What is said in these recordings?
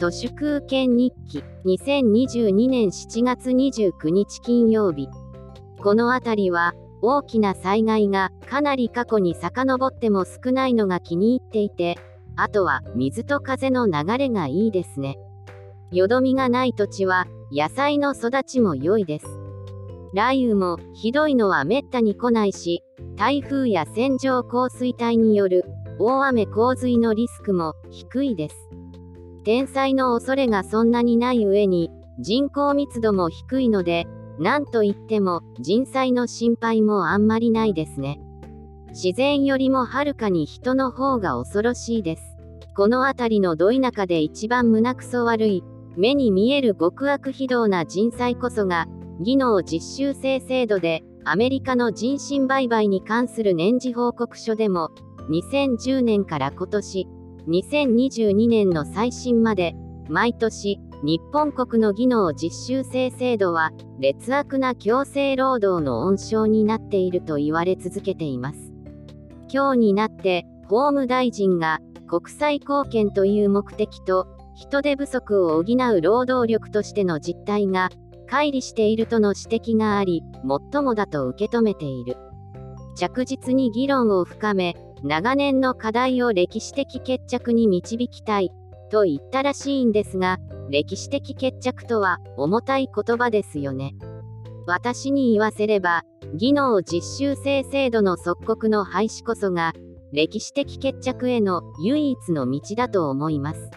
都市空権日記2022年7月29日金曜日。この辺りは大きな災害がかなり過去に遡っても少ないのが気に入っていてあとは水と風の流れがいいですね。よどみがない土地は野菜の育ちも良いです。雷雨もひどいのはめったに来ないし台風や線状降水帯による大雨洪水のリスクも低いです。天災の恐れがそんなにない上に人口密度も低いので何と言っても人災の心配もあんまりないですね。自然よりもはるかに人の方が恐ろしいです。この辺りのど田舎で一番胸くそ悪い目に見える極悪非道な人災こそが技能実習生制度でアメリカの人身売買に関する年次報告書でも2010年から今年2022年の最新まで毎年日本国の技能実習生制度は劣悪な強制労働の温床になっていると言われ続けています。今日になって法務大臣が国際貢献という目的と人手不足を補う労働力としての実態が乖離しているとの指摘があり最もだと受け止めている。着実に議論を深め長年の課題を歴史的決着に導きたいと言ったらしいんですが歴史的決着とは重たい言葉ですよね。私に言わせれば技能実習生制度の即刻の廃止こそが歴史的決着への唯一の道だと思います。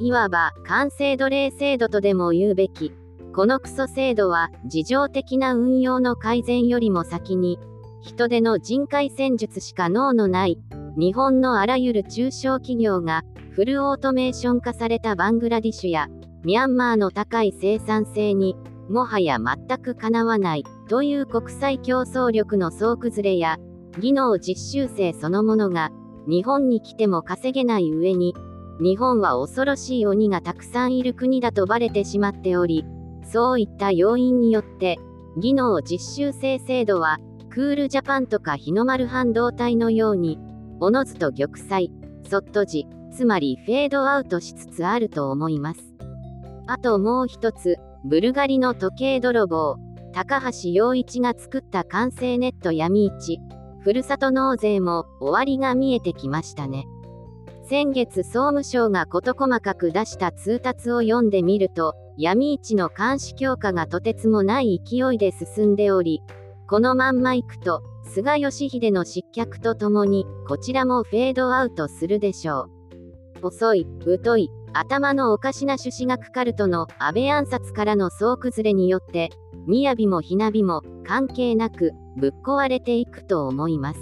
いわば完成奴隷制度とでも言うべきこのクソ制度は事情的な運用の改善よりも先に人手の人海戦術しか脳のない日本のあらゆる中小企業がフルオートメーション化されたバングラディシュやミャンマーの高い生産性にもはや全くかなわないという国際競争力の総崩れや技能実習生そのものが日本に来ても稼げない上に日本は恐ろしい鬼がたくさんいる国だとバレてしまっておりそういった要因によって技能実習生制度はクールジャパンとか日の丸半導体のようにおのずと玉砕そっとじつまりフェードアウトしつつあると思います。あともう一つブルガリの時計泥棒高橋洋一が作った完成ネット闇市ふるさと納税も終わりが見えてきましたね。先月総務省が事細かく出した通達を読んでみると闇市の監視強化がとてつもない勢いで進んでおりこのまんまいくと菅義偉の失脚とともにこちらもフェードアウトするでしょう。遅い太い頭のおかしな朱子学カルトの安倍暗殺からの総崩れによって雅もひなびも関係なくぶっ壊れていくと思います。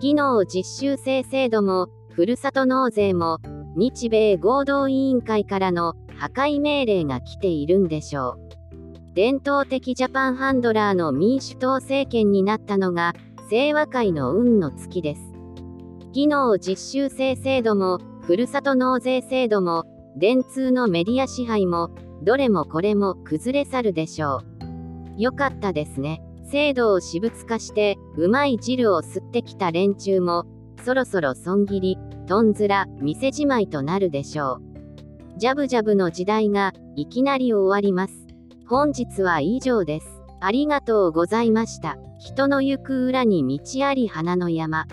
技能実習生制度もふるさと納税も日米合同委員会からの破壊命令が来ているんでしょう。伝統的ジャパンハンドラーの民主党政権になったのが清和会の運の月です。技能実習生制度もふるさと納税制度も電通のメディア支配もどれもこれも崩れ去るでしょう。よかったですね。制度を私物化してうまい汁を吸ってきた連中もそろそろ損切りとんずら店じまいとなるでしょう。ジャブジャブの時代がいきなり終わります。本日は以上です。ありがとうございました。人の行く裏に道あり花の山。